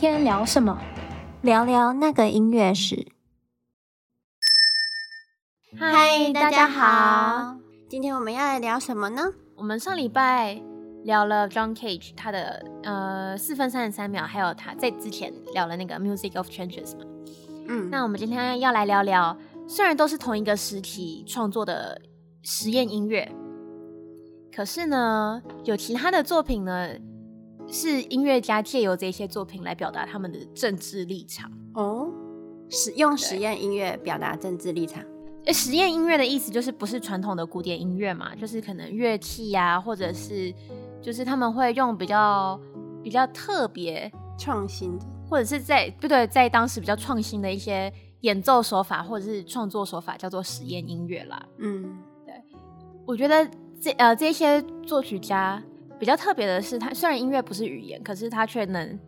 天聊什么？聊聊那个音乐史。嗨，大家好，今天我们要来聊什么呢？我们上礼拜聊了 John Cage 他的呃四分三十三秒，还有他在之前聊了那个 Music of Changes 嘛。嗯，那我们今天要来聊聊，虽然都是同一个实体创作的实验音乐，可是呢，有其他的作品呢。是音乐家借由这些作品来表达他们的政治立场哦，使用实验音乐表达政治立场。诶，实验音乐的意思就是不是传统的古典音乐嘛，就是可能乐器呀、啊，或者是就是他们会用比较比较特别创新的，或者是在不对，在当时比较创新的一些演奏手法或者是创作手法叫做实验音乐啦。嗯，对，我觉得这呃这些作曲家。比较特别的是，他虽然音乐不是语言，可是他却能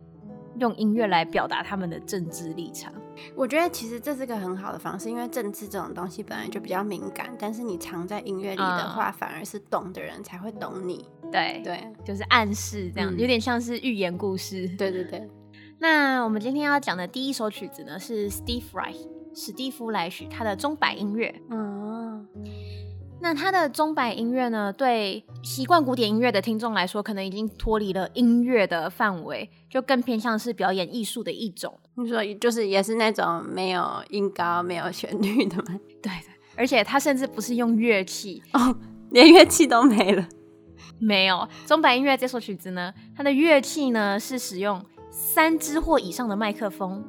用音乐来表达他们的政治立场。我觉得其实这是个很好的方式，因为政治这种东西本来就比较敏感，但是你藏在音乐里的话，嗯、反而是懂的人才会懂你。对对，就是暗示这样，嗯、有点像是寓言故事。对对对。那我们今天要讲的第一首曲子呢，是 Steve Reich 史蒂夫莱许他的钟摆音乐。嗯。那他的钟摆音乐呢？对习惯古典音乐的听众来说，可能已经脱离了音乐的范围，就更偏向是表演艺术的一种。你说，就是也是那种没有音高、没有旋律的吗？对的，而且它甚至不是用乐器哦，连乐器都没了。没有钟摆音乐这首曲子呢，它的乐器呢是使用三支或以上的麦克风，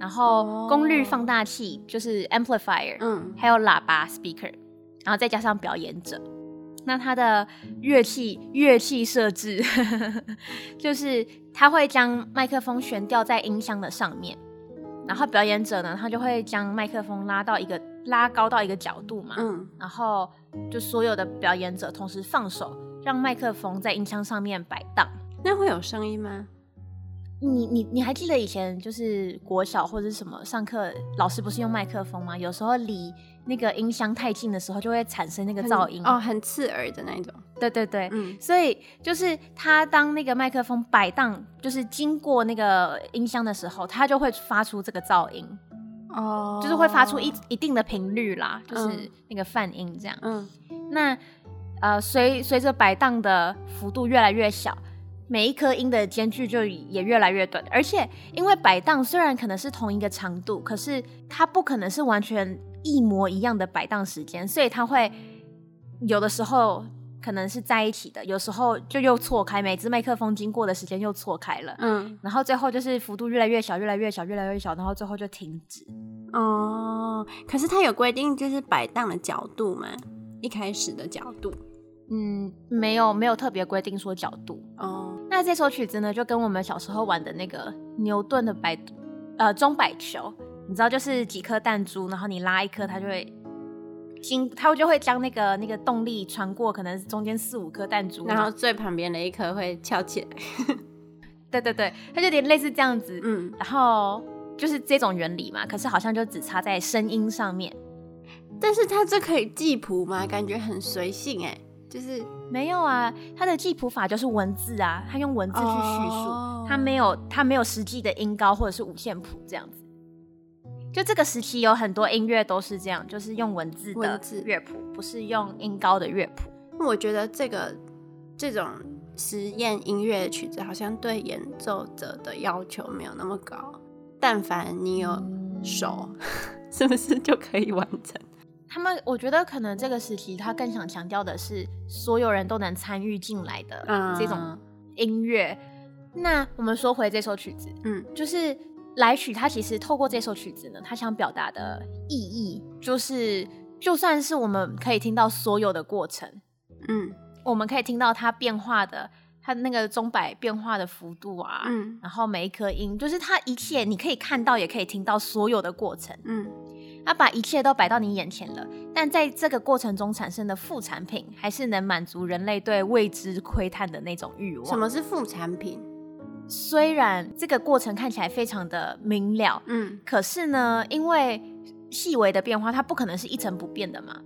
然后功率放大器就是 amplifier，嗯，还有喇叭 speaker。然后再加上表演者，那他的乐器乐器设置 就是他会将麦克风悬吊在音箱的上面，然后表演者呢，他就会将麦克风拉到一个拉高到一个角度嘛，嗯，然后就所有的表演者同时放手，让麦克风在音箱上面摆荡。那会有声音吗？你你你还记得以前就是国小或者是什么上课，老师不是用麦克风吗？有时候离那个音箱太近的时候，就会产生那个噪音哦，很刺耳的那种。对对对，嗯，所以就是它当那个麦克风摆荡，就是经过那个音箱的时候，它就会发出这个噪音哦，就是会发出一一定的频率啦，就是那个泛音这样。嗯，那呃，随随着摆荡的幅度越来越小。每一颗音的间距就也越来越短，而且因为摆荡虽然可能是同一个长度，可是它不可能是完全一模一样的摆荡时间，所以他会有的时候可能是在一起的，有时候就又错开，每支麦克风经过的时间又错开了，嗯，然后最后就是幅度越来越小，越来越小，越来越小，然后最后就停止。哦，可是它有规定就是摆荡的角度吗？一开始的角度？嗯，没有，没有特别规定说角度。哦。那这首曲子呢，就跟我们小时候玩的那个牛顿的摆，呃，钟摆球，你知道，就是几颗弹珠，然后你拉一颗，它就会经，它就会将那个那个动力穿过，可能中间四五颗弹珠，然后最旁边的一颗会翘起来。对对对，它就有点类似这样子，嗯，然后就是这种原理嘛，可是好像就只差在声音上面。但是它这可以记谱吗？感觉很随性哎。就是没有啊，它的记谱法就是文字啊，它用文字去叙述，它、oh. 没有它没有实际的音高或者是五线谱这样子。就这个时期有很多音乐都是这样，就是用文字的乐谱，不是用音高的乐谱。我觉得这个这种实验音乐的曲子好像对演奏者的要求没有那么高，但凡你有手，嗯、是不是就可以完成？他们，我觉得可能这个时期他更想强调的是所有人都能参与进来的这种音乐。嗯、那我们说回这首曲子，嗯，就是莱许他其实透过这首曲子呢，他想表达的意义就是，就算是我们可以听到所有的过程，嗯，我们可以听到它变化的，它的那个钟摆变化的幅度啊，嗯，然后每一颗音，就是它一切你可以看到，也可以听到所有的过程，嗯。它把一切都摆到你眼前了，但在这个过程中产生的副产品，还是能满足人类对未知窥探的那种欲望。什么是副产品？虽然这个过程看起来非常的明了，嗯，可是呢，因为细微的变化，它不可能是一成不变的嘛，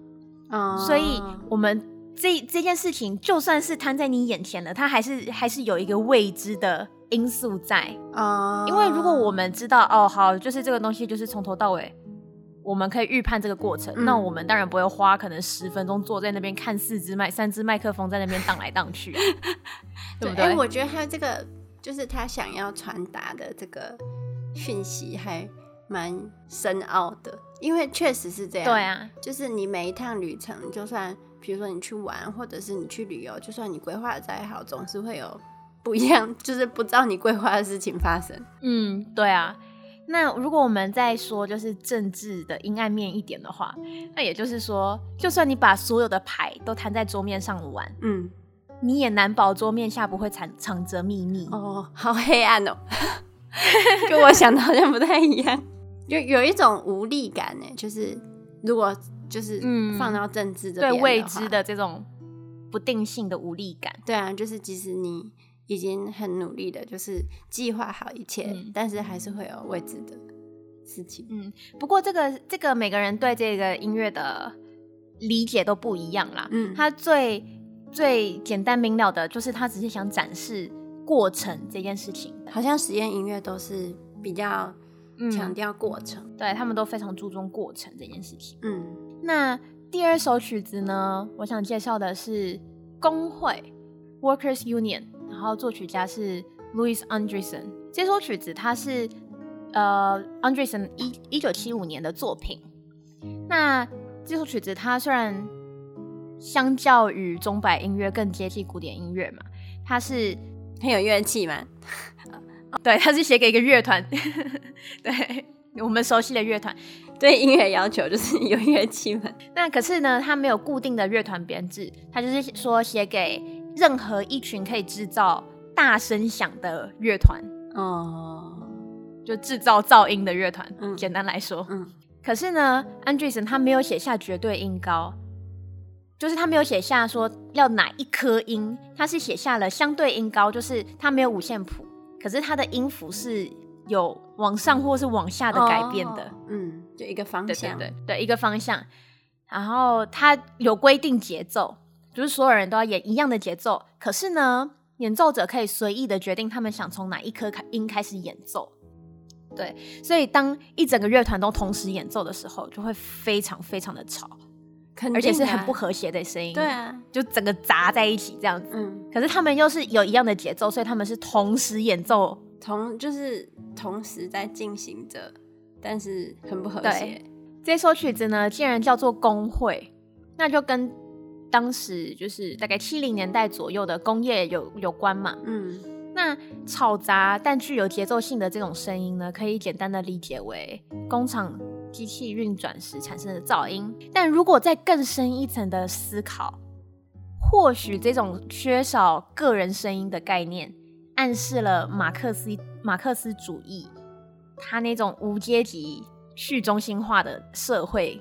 嗯，所以我们这这件事情就算是摊在你眼前了，它还是还是有一个未知的因素在。啊。Uh、因为如果我们知道哦，好，就是这个东西就是从头到尾，我们可以预判这个过程，嗯、那我们当然不会花可能十分钟坐在那边看四支麦、三支麦克风在那边荡来荡去，对不对？哎，我觉得还有这个，就是他想要传达的这个讯息还蛮深奥的，因为确实是这样。对啊，就是你每一趟旅程，就算比如说你去玩，或者是你去旅游，就算你规划的再好，总是会有不一样，就是不知道你规划的事情发生。嗯，对啊。那如果我们再说就是政治的阴暗面一点的话，那也就是说，就算你把所有的牌都摊在桌面上玩，嗯，你也难保桌面下不会藏藏着秘密。哦，好黑暗哦，跟我想的好像不太一样，有有一种无力感呢。就是如果就是放到政治这边，对未知的这种不定性的无力感，对啊，就是即使你。已经很努力的，就是计划好一切，嗯、但是还是会有未知的事情。嗯，不过这个这个每个人对这个音乐的理解都不一样啦。嗯，他最最简单明了的就是他只是想展示过程这件事情。好像实验音乐都是比较强调过程，嗯、对他们都非常注重过程这件事情。嗯，那第二首曲子呢，我想介绍的是工会 Workers Union。然后作曲家是 Louis Andriessen，这首曲子它是呃 Andriessen 一一九七五年的作品。那这首曲子它虽然相较于钟摆音乐更接近古典音乐嘛，它是很有乐器嘛？对，它是写给一个乐团，对我们熟悉的乐团。对音乐要求就是有乐器嘛。那可是呢，它没有固定的乐团编制，它就是说写给。任何一群可以制造大声响的乐团，哦，就制造噪音的乐团。嗯，简单来说，嗯。可是呢，Andriessen 他没有写下绝对音高，就是他没有写下说要哪一颗音，他是写下了相对音高，就是他没有五线谱，可是他的音符是有往上或是往下的改变的。哦，嗯，就一个方向，对对对，对，一个方向。然后他有规定节奏。就是所有人都要演一样的节奏，可是呢，演奏者可以随意的决定他们想从哪一颗音开始演奏。对，所以当一整个乐团都同时演奏的时候，就会非常非常的吵，而且是很不和谐的声音。对啊，就整个砸在一起这样子。嗯，可是他们又是有一样的节奏，所以他们是同时演奏，同就是同时在进行着，但是很不和谐。这首曲子呢，竟然叫做工会，那就跟。当时就是大概七零年代左右的工业有有关嘛，嗯，那吵杂但具有节奏性的这种声音呢，可以简单的理解为工厂机器运转时产生的噪音。但如果再更深一层的思考，或许这种缺少个人声音的概念，暗示了马克思马克思主义他那种无阶级去中心化的社会。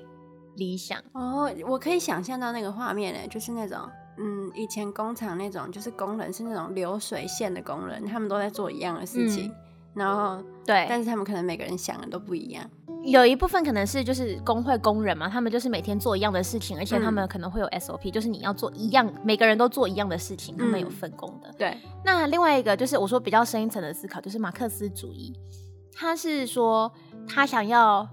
理想哦，我可以想象到那个画面呢，就是那种，嗯，以前工厂那种，就是工人是那种流水线的工人，他们都在做一样的事情，嗯、然后对，但是他们可能每个人想的都不一样。有一部分可能是就是工会工人嘛，他们就是每天做一样的事情，而且他们可能会有 SOP，、嗯、就是你要做一样，每个人都做一样的事情，他们有分工的。嗯、对，那另外一个就是我说比较深一层的思考，就是马克思主义，他是说他想要。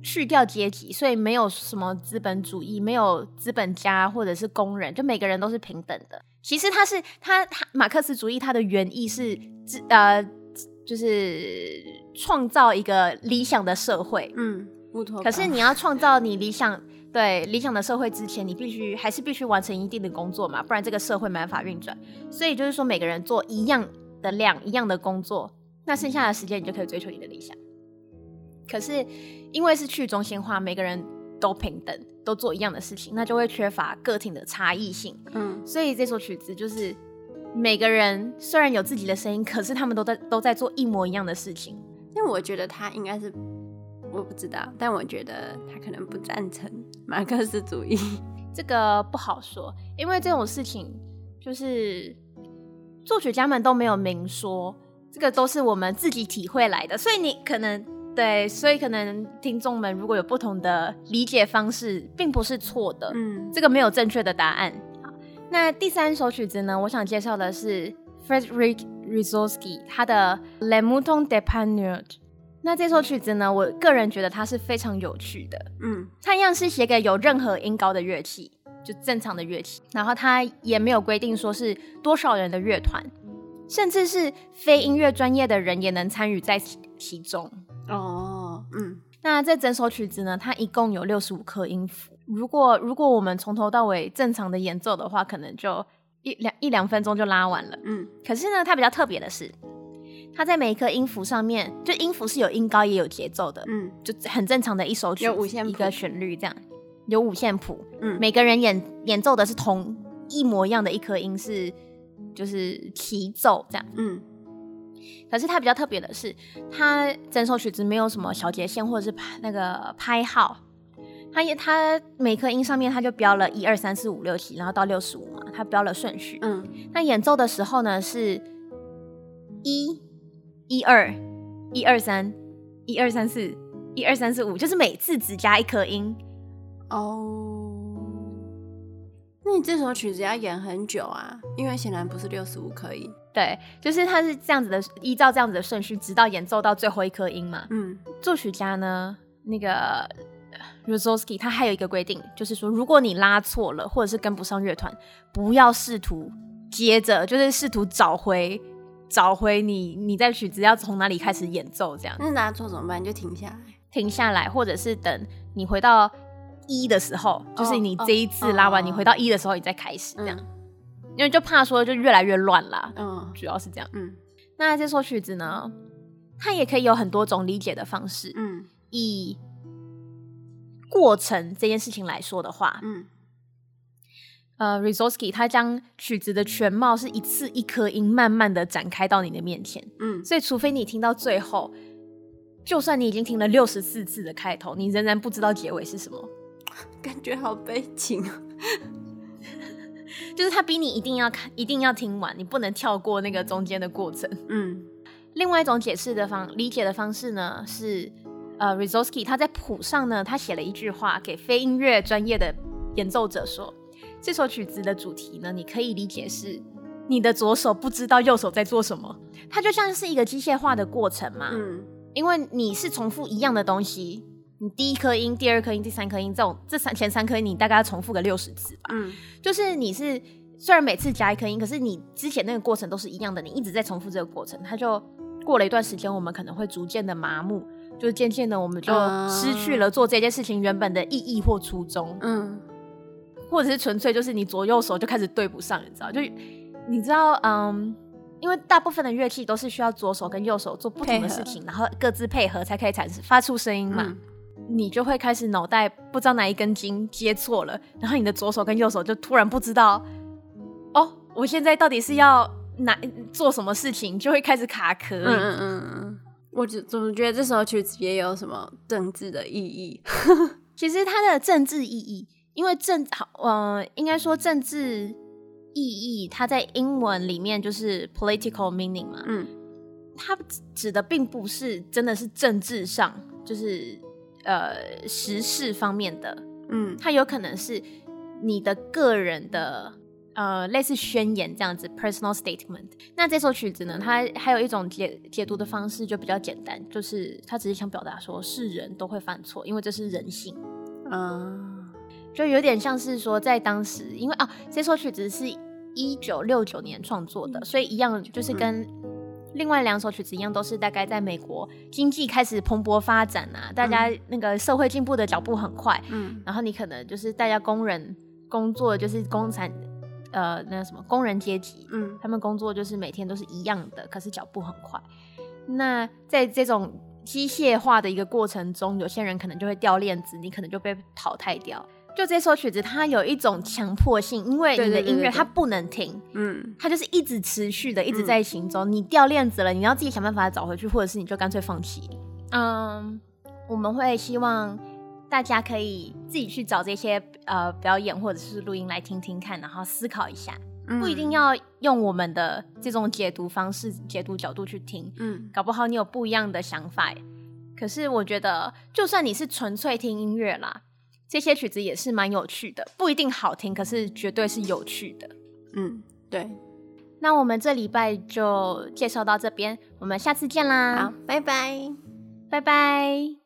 去掉阶级，所以没有什么资本主义，没有资本家或者是工人，就每个人都是平等的。其实他是他他马克思主义，他的原意是呃，就是创造一个理想的社会。嗯，可是你要创造你理想对理想的社会之前，你必须还是必须完成一定的工作嘛，不然这个社会没办法运转。所以就是说，每个人做一样的量，一样的工作，那剩下的时间你就可以追求你的理想。可是，因为是去中心化，每个人都平等，都做一样的事情，那就会缺乏个体的差异性。嗯，所以这首曲子就是每个人虽然有自己的声音，可是他们都在都在做一模一样的事情。因为我觉得他应该是，我不知道，但我觉得他可能不赞成马克思主义。这个不好说，因为这种事情就是作曲家们都没有明说，这个都是我们自己体会来的，所以你可能。对，所以可能听众们如果有不同的理解方式，并不是错的。嗯，这个没有正确的答案，那第三首曲子呢，我想介绍的是 Frederick Rizowski 他的 Les Moutons d'Épargne。那这首曲子呢，我个人觉得它是非常有趣的。嗯，它一样是写给有任何音高的乐器，就正常的乐器。然后它也没有规定说是多少人的乐团，甚至是非音乐专业的人也能参与在其中。哦，嗯。那这整首曲子呢，它一共有六十五颗音符。如果如果我们从头到尾正常的演奏的话，可能就一两一两分钟就拉完了。嗯。可是呢，它比较特别的是。它在每一颗音符上面，就音符是有音高也有节奏的，嗯，就很正常的一首曲，有五线谱，一个旋律这样，有五线谱，嗯，每个人演演奏的是同一模一样的一颗音，是就是齐奏这样，嗯。可是它比较特别的是，它整首曲子没有什么小节线或者是拍那个拍号，它也它每颗音上面它就标了一二三四五六七，然后到六十五嘛，它标了顺序，嗯。那演奏的时候呢是一。一二一二三一二三四一二三四五，就是每次只加一颗音哦。那你这首曲子要演很久啊，因为显然不是六十五颗音。对，就是它是这样子的，依照这样子的顺序，直到演奏到最后一颗音嘛。嗯，作曲家呢，那个 Rzewski 他还有一个规定，就是说，如果你拉错了，或者是跟不上乐团，不要试图接着，就是试图找回。找回你，你在曲子要从哪里开始演奏？这样，那拉错怎么办？你就停下来，停下来，或者是等你回到一的时候，哦、就是你这一次拉完，哦、你回到一的时候，你再开始这样，嗯、因为就怕说就越来越乱啦。嗯，主要是这样。嗯，那这首曲子呢，它也可以有很多种理解的方式。嗯，以过程这件事情来说的话，嗯。呃 Rzewski 他将曲子的全貌是一次一颗音慢慢的展开到你的面前，嗯，所以除非你听到最后，就算你已经听了六十四次的开头，你仍然不知道结尾是什么，感觉好悲情啊！就是他逼你一定要看，一定要听完，你不能跳过那个中间的过程。嗯，另外一种解释的方理解的方式呢，是呃 Rzewski 他在谱上呢，他写了一句话给非音乐专业的演奏者说。这首曲子的主题呢，你可以理解是你的左手不知道右手在做什么，它就像是一个机械化的过程嘛。嗯，因为你是重复一样的东西，你第一颗音、第二颗音、第三颗音这种这三前三颗音，你大概要重复个六十次吧。嗯，就是你是虽然每次加一颗音，可是你之前那个过程都是一样的，你一直在重复这个过程，它就过了一段时间，我们可能会逐渐的麻木，就渐渐的我们就失去了做这件事情原本的意义或初衷。嗯。或者是纯粹就是你左右手就开始对不上，你知道？就你知道，嗯，因为大部分的乐器都是需要左手跟右手做不同的事情，然后各自配合才可以产生发出声音嘛。嗯、你就会开始脑袋不知道哪一根筋接错了，然后你的左手跟右手就突然不知道，哦，我现在到底是要哪做什么事情，就会开始卡壳。嗯嗯嗯嗯，我就总是觉得这首曲子也有什么政治的意义。其实它的政治意义。因为政好，呃，应该说政治意义，它在英文里面就是 political meaning 嘛，嗯，它指的并不是真的是政治上，就是呃时事方面的，嗯，它有可能是你的个人的，呃，类似宣言这样子 personal statement。那这首曲子呢，它还有一种解解读的方式就比较简单，就是它只是想表达说是人都会犯错，因为这是人性，嗯。就有点像是说，在当时，因为啊，这首曲子是一九六九年创作的，所以一样就是跟另外两首曲子一样，都是大概在美国经济开始蓬勃发展啊，大家那个社会进步的脚步很快，嗯，然后你可能就是大家工人工作就是工产，呃，那什么工人阶级，嗯，他们工作就是每天都是一样的，可是脚步很快。那在这种机械化的一个过程中，有些人可能就会掉链子，你可能就被淘汰掉。就这首曲子，它有一种强迫性，因为你的音乐它不能停，嗯，它就是一直持续的，一直在行走。嗯、你掉链子了，你要自己想办法找回去，或者是你就干脆放弃。嗯，我们会希望大家可以自己去找这些呃表演或者是录音来听听看，然后思考一下，嗯、不一定要用我们的这种解读方式、解读角度去听，嗯，搞不好你有不一样的想法。可是我觉得，就算你是纯粹听音乐啦。这些曲子也是蛮有趣的，不一定好听，可是绝对是有趣的。嗯，对。那我们这礼拜就介绍到这边，我们下次见啦！好，拜拜，拜拜。